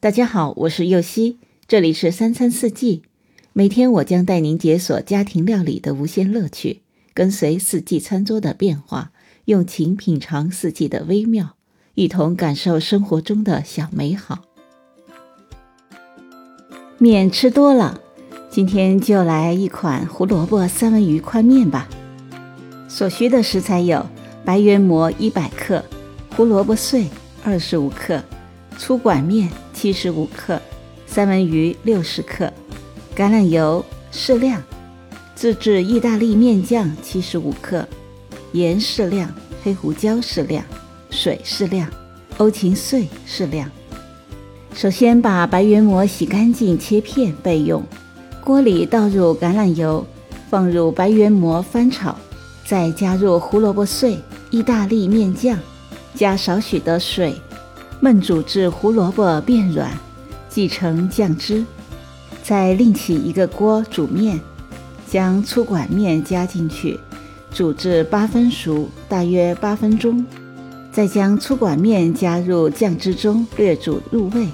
大家好，我是右希，这里是三餐四季。每天我将带您解锁家庭料理的无限乐趣，跟随四季餐桌的变化，用情品尝四季的微妙，一同感受生活中的小美好。面吃多了，今天就来一款胡萝卜三文鱼宽面吧。所需的食材有白圆馍一百克，胡萝卜碎二十五克。粗管面七十五克，三文鱼六十克，橄榄油适量，自制意大利面酱七十五克，盐适量，黑胡椒适量，水适量，欧芹碎适量。首先把白圆馍洗干净切片备用。锅里倒入橄榄油，放入白圆馍翻炒，再加入胡萝卜碎、意大利面酱，加少许的水。焖煮至胡萝卜变软，即成酱汁。再另起一个锅煮面，将粗管面加进去，煮至八分熟，大约八分钟。再将粗管面加入酱汁中，略煮入味，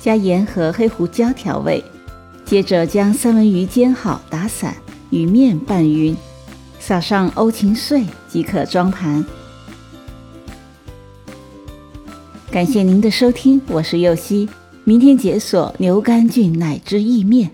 加盐和黑胡椒调味。接着将三文鱼煎好，打散，与面拌匀，撒上欧芹碎即可装盘。感谢您的收听，我是右希，明天解锁牛肝菌奶汁意面。